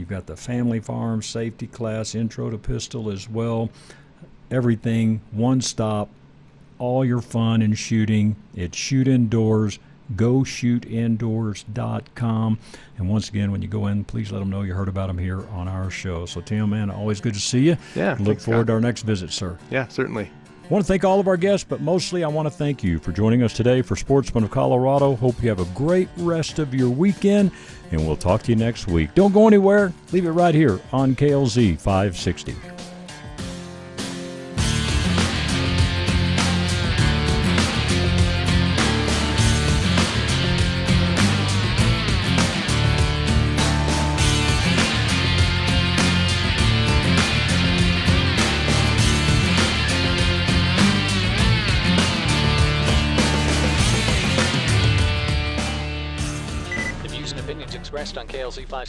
You've got the family firearm safety class, intro to pistol as well. Everything, one stop, all your fun and shooting. It's shoot indoors. Go GoShootIndoors.com. And once again, when you go in, please let them know you heard about them here on our show. So, Tim, man, always good to see you. Yeah, Look thanks, forward Scott. to our next visit, sir. Yeah, certainly. Want to thank all of our guests, but mostly I want to thank you for joining us today for Sportsman of Colorado. Hope you have a great rest of your weekend, and we'll talk to you next week. Don't go anywhere. Leave it right here on KLZ 560.